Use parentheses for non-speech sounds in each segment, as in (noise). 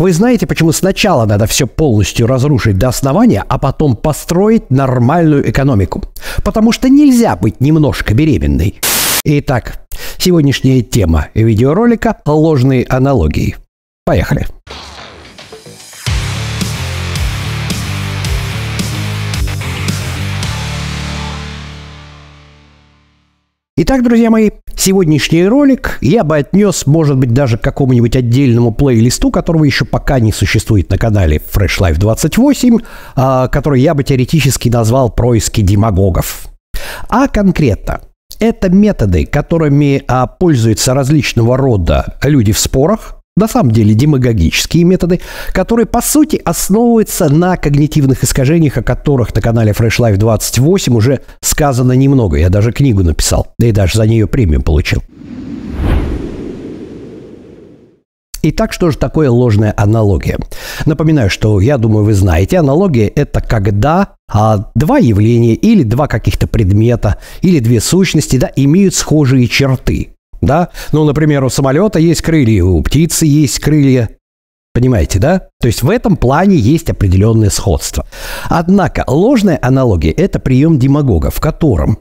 Вы знаете, почему сначала надо все полностью разрушить до основания, а потом построить нормальную экономику? Потому что нельзя быть немножко беременной. Итак, сегодняшняя тема видеоролика – ложные аналогии. Поехали. Итак, друзья мои, сегодняшний ролик я бы отнес, может быть, даже к какому-нибудь отдельному плейлисту, которого еще пока не существует на канале Fresh Life 28, а, который я бы теоретически назвал «Происки демагогов». А конкретно, это методы, которыми а, пользуются различного рода люди в спорах, на самом деле демагогические методы, которые по сути основываются на когнитивных искажениях, о которых на канале Fresh Life 28 уже сказано немного. Я даже книгу написал, да и даже за нее премию получил. Итак, что же такое ложная аналогия? Напоминаю, что я думаю, вы знаете, аналогия – это когда а, два явления или два каких-то предмета или две сущности да, имеют схожие черты да? Ну, например, у самолета есть крылья, у птицы есть крылья. Понимаете, да? То есть в этом плане есть определенное сходство. Однако ложная аналогия – это прием демагога, в котором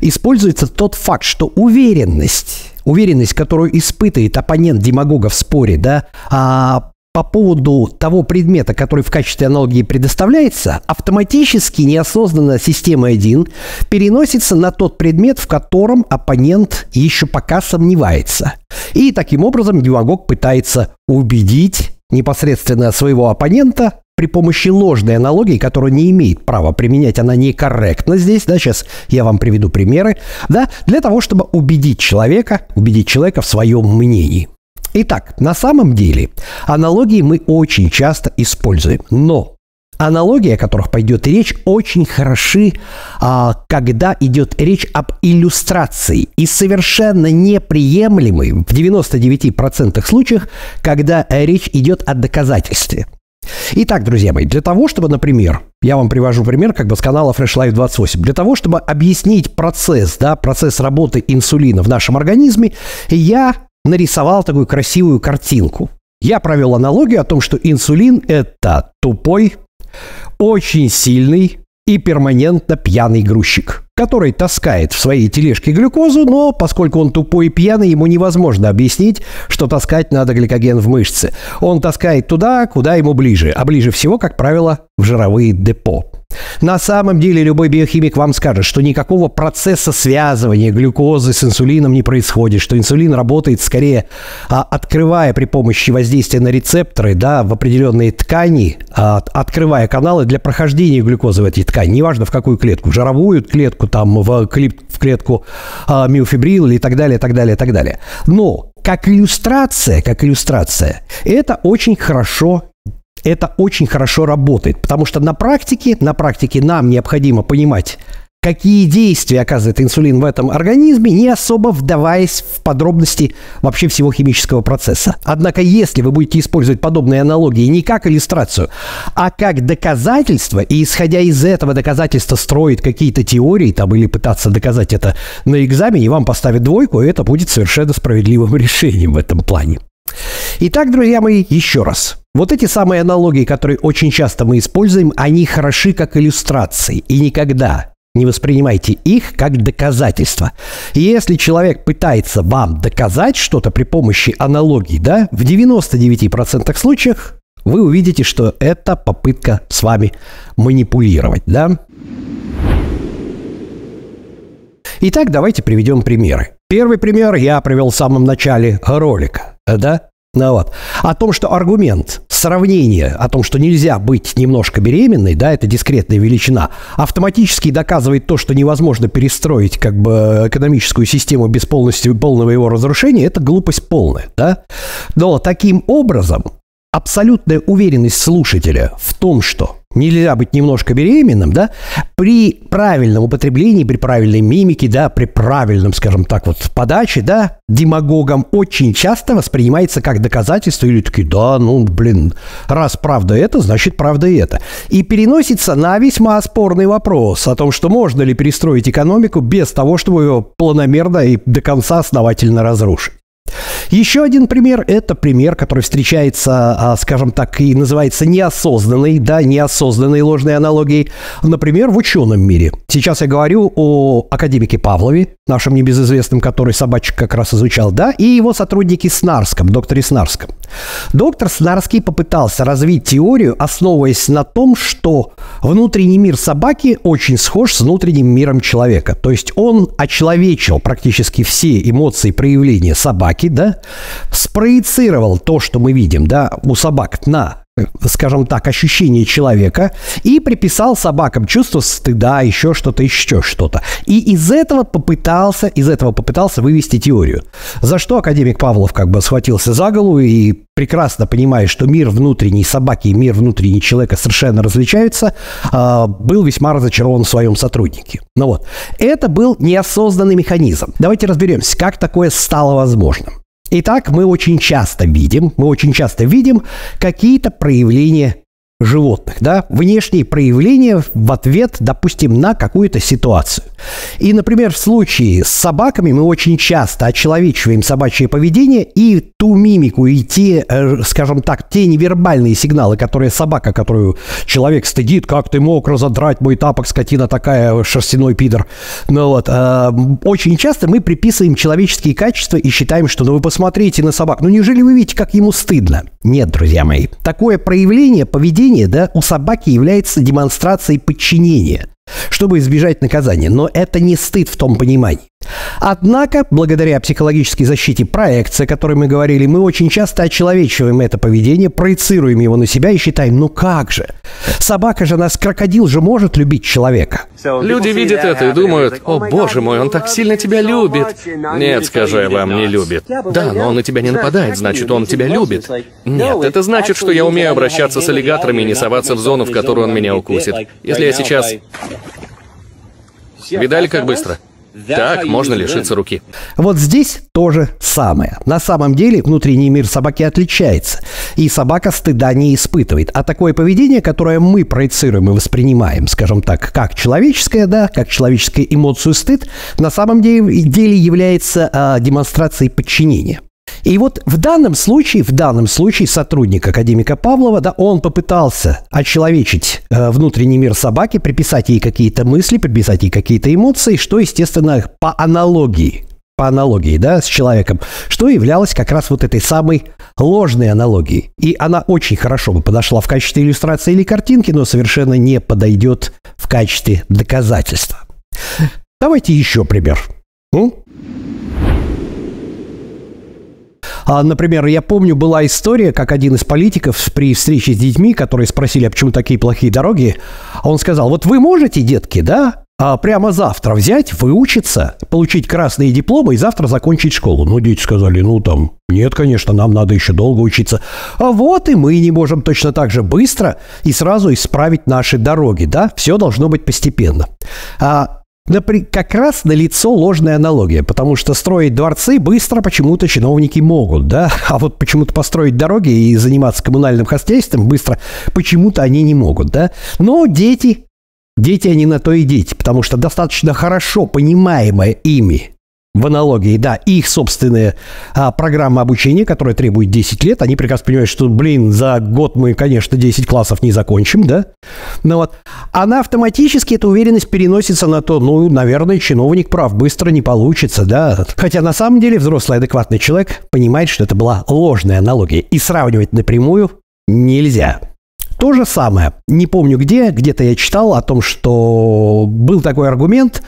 используется тот факт, что уверенность, уверенность, которую испытывает оппонент демагога в споре, да, а по поводу того предмета, который в качестве аналогии предоставляется, автоматически неосознанно система 1 переносится на тот предмет, в котором оппонент еще пока сомневается. И таким образом демагог пытается убедить непосредственно своего оппонента при помощи ложной аналогии, которую не имеет права применять, она некорректна здесь, да, сейчас я вам приведу примеры, да, для того, чтобы убедить человека, убедить человека в своем мнении. Итак, на самом деле аналогии мы очень часто используем, но аналогии, о которых пойдет речь, очень хороши, а, когда идет речь об иллюстрации и совершенно неприемлемы в 99% случаях, когда речь идет о доказательстве. Итак, друзья мои, для того, чтобы, например, я вам привожу пример как бы с канала Fresh Life 28, для того, чтобы объяснить процесс, да, процесс работы инсулина в нашем организме, я нарисовал такую красивую картинку. Я провел аналогию о том, что инсулин – это тупой, очень сильный и перманентно пьяный грузчик, который таскает в своей тележке глюкозу, но поскольку он тупой и пьяный, ему невозможно объяснить, что таскать надо гликоген в мышцы. Он таскает туда, куда ему ближе, а ближе всего, как правило, в жировые депо. На самом деле любой биохимик вам скажет, что никакого процесса связывания глюкозы с инсулином не происходит, что инсулин работает скорее а, открывая при помощи воздействия на рецепторы да, в определенные ткани, а, открывая каналы для прохождения глюкозы в эти ткани, неважно в какую клетку, в жировую клетку, там, в, клип, в клетку а, миофибрил или так далее, так далее, так далее. Но как иллюстрация, как иллюстрация, это очень хорошо это очень хорошо работает, потому что на практике, на практике нам необходимо понимать, какие действия оказывает инсулин в этом организме, не особо вдаваясь в подробности вообще всего химического процесса. Однако, если вы будете использовать подобные аналогии не как иллюстрацию, а как доказательство, и исходя из этого доказательства строить какие-то теории там, или пытаться доказать это на экзамене, вам поставят двойку, и это будет совершенно справедливым (laughs) решением в этом плане. Итак, друзья мои, еще раз. Вот эти самые аналогии, которые очень часто мы используем, они хороши как иллюстрации. И никогда не воспринимайте их как доказательства. И если человек пытается вам доказать что-то при помощи аналогий, да, в 99% случаев вы увидите, что это попытка с вами манипулировать, да. Итак, давайте приведем примеры. Первый пример я привел в самом начале ролика, да? Ну вот. О том, что аргумент сравнение о том, что нельзя быть немножко беременной, да, это дискретная величина, автоматически доказывает то, что невозможно перестроить как бы экономическую систему без полностью полного его разрушения, это глупость полная, да. Но таким образом абсолютная уверенность слушателя в том, что нельзя быть немножко беременным, да, при правильном употреблении, при правильной мимике, да, при правильном, скажем так, вот подаче, да, демагогам очень часто воспринимается как доказательство или такие, да, ну, блин, раз правда это, значит правда это. И переносится на весьма спорный вопрос о том, что можно ли перестроить экономику без того, чтобы ее планомерно и до конца основательно разрушить. Еще один пример – это пример, который встречается, а, скажем так, и называется неосознанной, да, неосознанной ложной аналогией, например, в ученом мире. Сейчас я говорю о академике Павлове, нашем небезызвестном, который собачек как раз изучал, да, и его сотруднике Снарском, докторе Снарском. Доктор Снарский попытался развить теорию, основываясь на том, что внутренний мир собаки очень схож с внутренним миром человека. То есть он очеловечил практически все эмоции проявления собаки, да, спроецировал то, что мы видим, да, у собак на скажем так, ощущение человека и приписал собакам чувство стыда, еще что-то, еще что-то. И из этого попытался, из этого попытался вывести теорию. За что академик Павлов как бы схватился за голову и прекрасно понимая, что мир внутренней собаки и мир внутренней человека совершенно различаются, а, был весьма разочарован в своем сотруднике. Ну вот, это был неосознанный механизм. Давайте разберемся, как такое стало возможным. Итак, мы очень часто видим, мы очень часто видим какие-то проявления животных, да, внешние проявления в ответ, допустим, на какую-то ситуацию. И, например, в случае с собаками мы очень часто очеловечиваем собачье поведение и ту мимику, и те, э, скажем так, те невербальные сигналы, которые собака, которую человек стыдит, как ты мог разодрать мой тапок, скотина такая, шерстяной пидор. Ну вот, э, очень часто мы приписываем человеческие качества и считаем, что ну вы посмотрите на собак, ну неужели вы видите, как ему стыдно? Нет, друзья мои, такое проявление поведения поведение да, у собаки является демонстрацией подчинения, чтобы избежать наказания. Но это не стыд в том понимании. Однако, благодаря психологической защите проекции, о которой мы говорили, мы очень часто очеловечиваем это поведение, проецируем его на себя и считаем, ну как же, собака же нас, крокодил же может любить человека. Люди видят это и думают, о боже мой, он так сильно тебя любит. Нет, скажу я вам, не любит. Да, но он на тебя не нападает, значит, он тебя любит. Нет, это значит, что я умею обращаться с аллигаторами и не соваться в зону, в которую он меня укусит. Если я сейчас... Видали, как быстро? Так можно лишиться руки. Вот здесь то же самое. На самом деле внутренний мир собаки отличается, и собака стыда не испытывает. А такое поведение, которое мы проецируем и воспринимаем, скажем так, как человеческое, да, как человеческая эмоцию стыд, на самом деле, деле является а, демонстрацией подчинения. И вот в данном случае, в данном случае сотрудник академика Павлова, да, он попытался очеловечить э, внутренний мир собаки, приписать ей какие-то мысли, приписать ей какие-то эмоции, что, естественно, по аналогии по аналогии, да, с человеком, что являлось как раз вот этой самой ложной аналогией. И она очень хорошо бы подошла в качестве иллюстрации или картинки, но совершенно не подойдет в качестве доказательства. Давайте еще пример. Ну? Например, я помню, была история, как один из политиков при встрече с детьми, которые спросили, а почему такие плохие дороги, он сказал, вот вы можете, детки, да, а прямо завтра взять, выучиться, получить красные дипломы и завтра закончить школу. Ну, дети сказали, ну там, нет, конечно, нам надо еще долго учиться. А вот и мы не можем точно так же быстро и сразу исправить наши дороги, да? Все должно быть постепенно. А как раз на лицо ложная аналогия, потому что строить дворцы быстро почему-то чиновники могут, да, а вот почему-то построить дороги и заниматься коммунальным хозяйством быстро почему-то они не могут, да. Но дети, дети они на то и дети, потому что достаточно хорошо понимаемое ими в аналогии, да, их собственная а, программа обучения, которая требует 10 лет, они прекрасно понимают, что, блин, за год мы, конечно, 10 классов не закончим, да, но вот, она автоматически, эта уверенность переносится на то, ну, наверное, чиновник прав, быстро не получится, да, хотя на самом деле взрослый адекватный человек понимает, что это была ложная аналогия, и сравнивать напрямую нельзя. То же самое. Не помню где, где-то я читал о том, что был такой аргумент.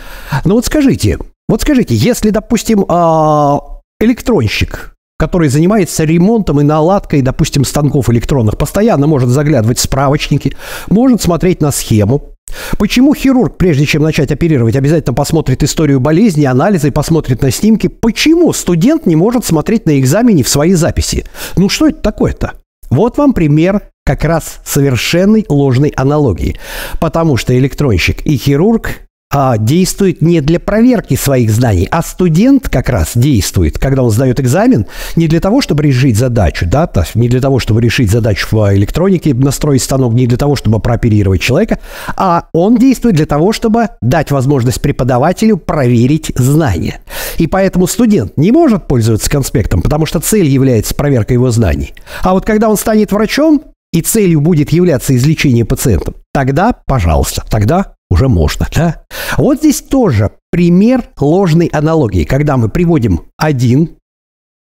Но вот скажите, вот скажите, если, допустим, а, электронщик, который занимается ремонтом и наладкой, допустим, станков электронных, постоянно может заглядывать в справочники, может смотреть на схему, Почему хирург, прежде чем начать оперировать, обязательно посмотрит историю болезни, анализы, посмотрит на снимки? Почему студент не может смотреть на экзамене в свои записи? Ну что это такое-то? Вот вам пример как раз совершенной ложной аналогии. Потому что электронщик и хирург а, действует не для проверки своих знаний, а студент как раз действует, когда он сдает экзамен, не для того, чтобы решить задачу, да, то есть не для того, чтобы решить задачу в электронике, настроить станок, не для того, чтобы прооперировать человека, а он действует для того, чтобы дать возможность преподавателю проверить знания. И поэтому студент не может пользоваться конспектом, потому что цель является проверка его знаний. А вот когда он станет врачом, и целью будет являться излечение пациентов, тогда, пожалуйста, тогда уже можно, да? Вот здесь тоже пример ложной аналогии, когда мы приводим один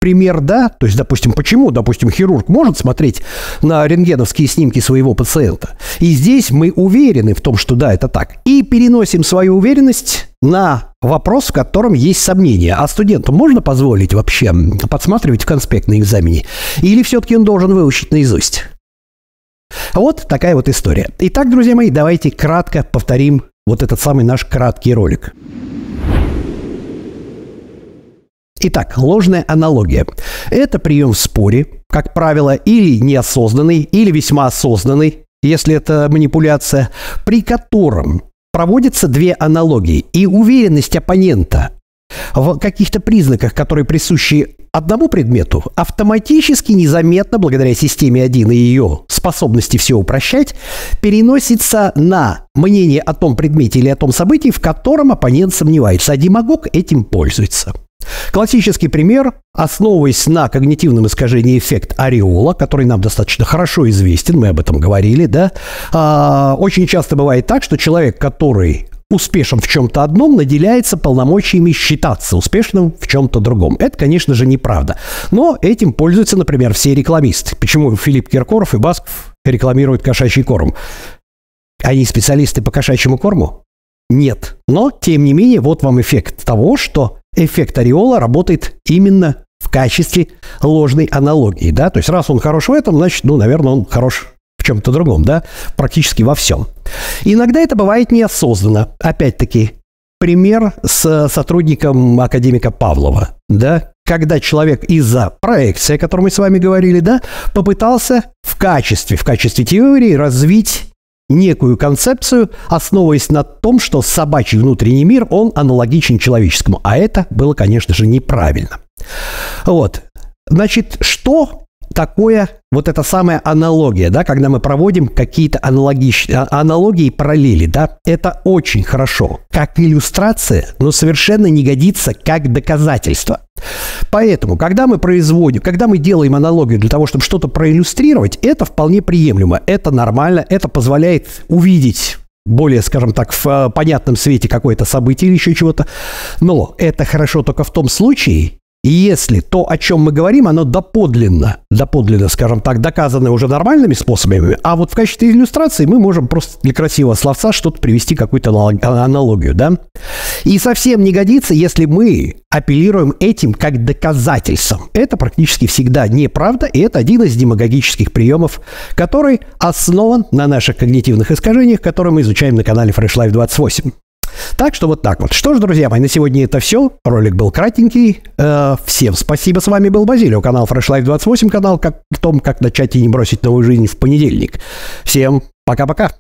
пример, да, то есть, допустим, почему, допустим, хирург может смотреть на рентгеновские снимки своего пациента, и здесь мы уверены в том, что да, это так, и переносим свою уверенность на вопрос, в котором есть сомнения. А студенту можно позволить вообще подсматривать в конспект на экзамене? Или все-таки он должен выучить наизусть? Вот такая вот история. Итак, друзья мои, давайте кратко повторим вот этот самый наш краткий ролик. Итак, ложная аналогия. Это прием в споре, как правило, или неосознанный, или весьма осознанный, если это манипуляция, при котором проводятся две аналогии. И уверенность оппонента в каких-то признаках, которые присущи одному предмету, автоматически, незаметно, благодаря системе 1 и ее способности все упрощать, переносится на мнение о том предмете или о том событии, в котором оппонент сомневается, а демагог этим пользуется. Классический пример, основываясь на когнитивном искажении эффект ореола, который нам достаточно хорошо известен, мы об этом говорили, да, а, очень часто бывает так, что человек, который успешен в чем-то одном, наделяется полномочиями считаться успешным в чем-то другом. Это, конечно же, неправда. Но этим пользуются, например, все рекламисты. Почему Филипп Киркоров и Басков рекламируют кошачий корм? Они специалисты по кошачьему корму? Нет. Но, тем не менее, вот вам эффект того, что эффект ореола работает именно в качестве ложной аналогии, да, то есть раз он хорош в этом, значит, ну, наверное, он хорош в чем-то другом, да, практически во всем. Иногда это бывает неосознанно. Опять-таки, пример с сотрудником академика Павлова, да, когда человек из-за проекции, о которой мы с вами говорили, да, попытался в качестве, в качестве теории развить некую концепцию, основываясь на том, что собачий внутренний мир, он аналогичен человеческому. А это было, конечно же, неправильно. Вот. Значит, что такое вот эта самая аналогия, да, когда мы проводим какие-то аналогичные а, аналогии и параллели, да, это очень хорошо, как иллюстрация, но совершенно не годится как доказательство. Поэтому, когда мы производим, когда мы делаем аналогию для того, чтобы что-то проиллюстрировать, это вполне приемлемо, это нормально, это позволяет увидеть более, скажем так, в э, понятном свете какое-то событие или еще чего-то. Но это хорошо только в том случае, и если то, о чем мы говорим, оно доподлинно, доподлинно, скажем так, доказано уже нормальными способами, а вот в качестве иллюстрации мы можем просто для красивого словца что-то привести, какую-то аналогию, да? И совсем не годится, если мы апеллируем этим как доказательством. Это практически всегда неправда, и это один из демагогических приемов, который основан на наших когнитивных искажениях, которые мы изучаем на канале Fresh Life 28. Так что вот так вот. Что ж, друзья мои, на сегодня это все. Ролик был кратенький. Э, всем спасибо. С вами был Базилио, канал Fresh Life 28, канал как, в том, как начать и не бросить новую жизнь в понедельник. Всем пока-пока.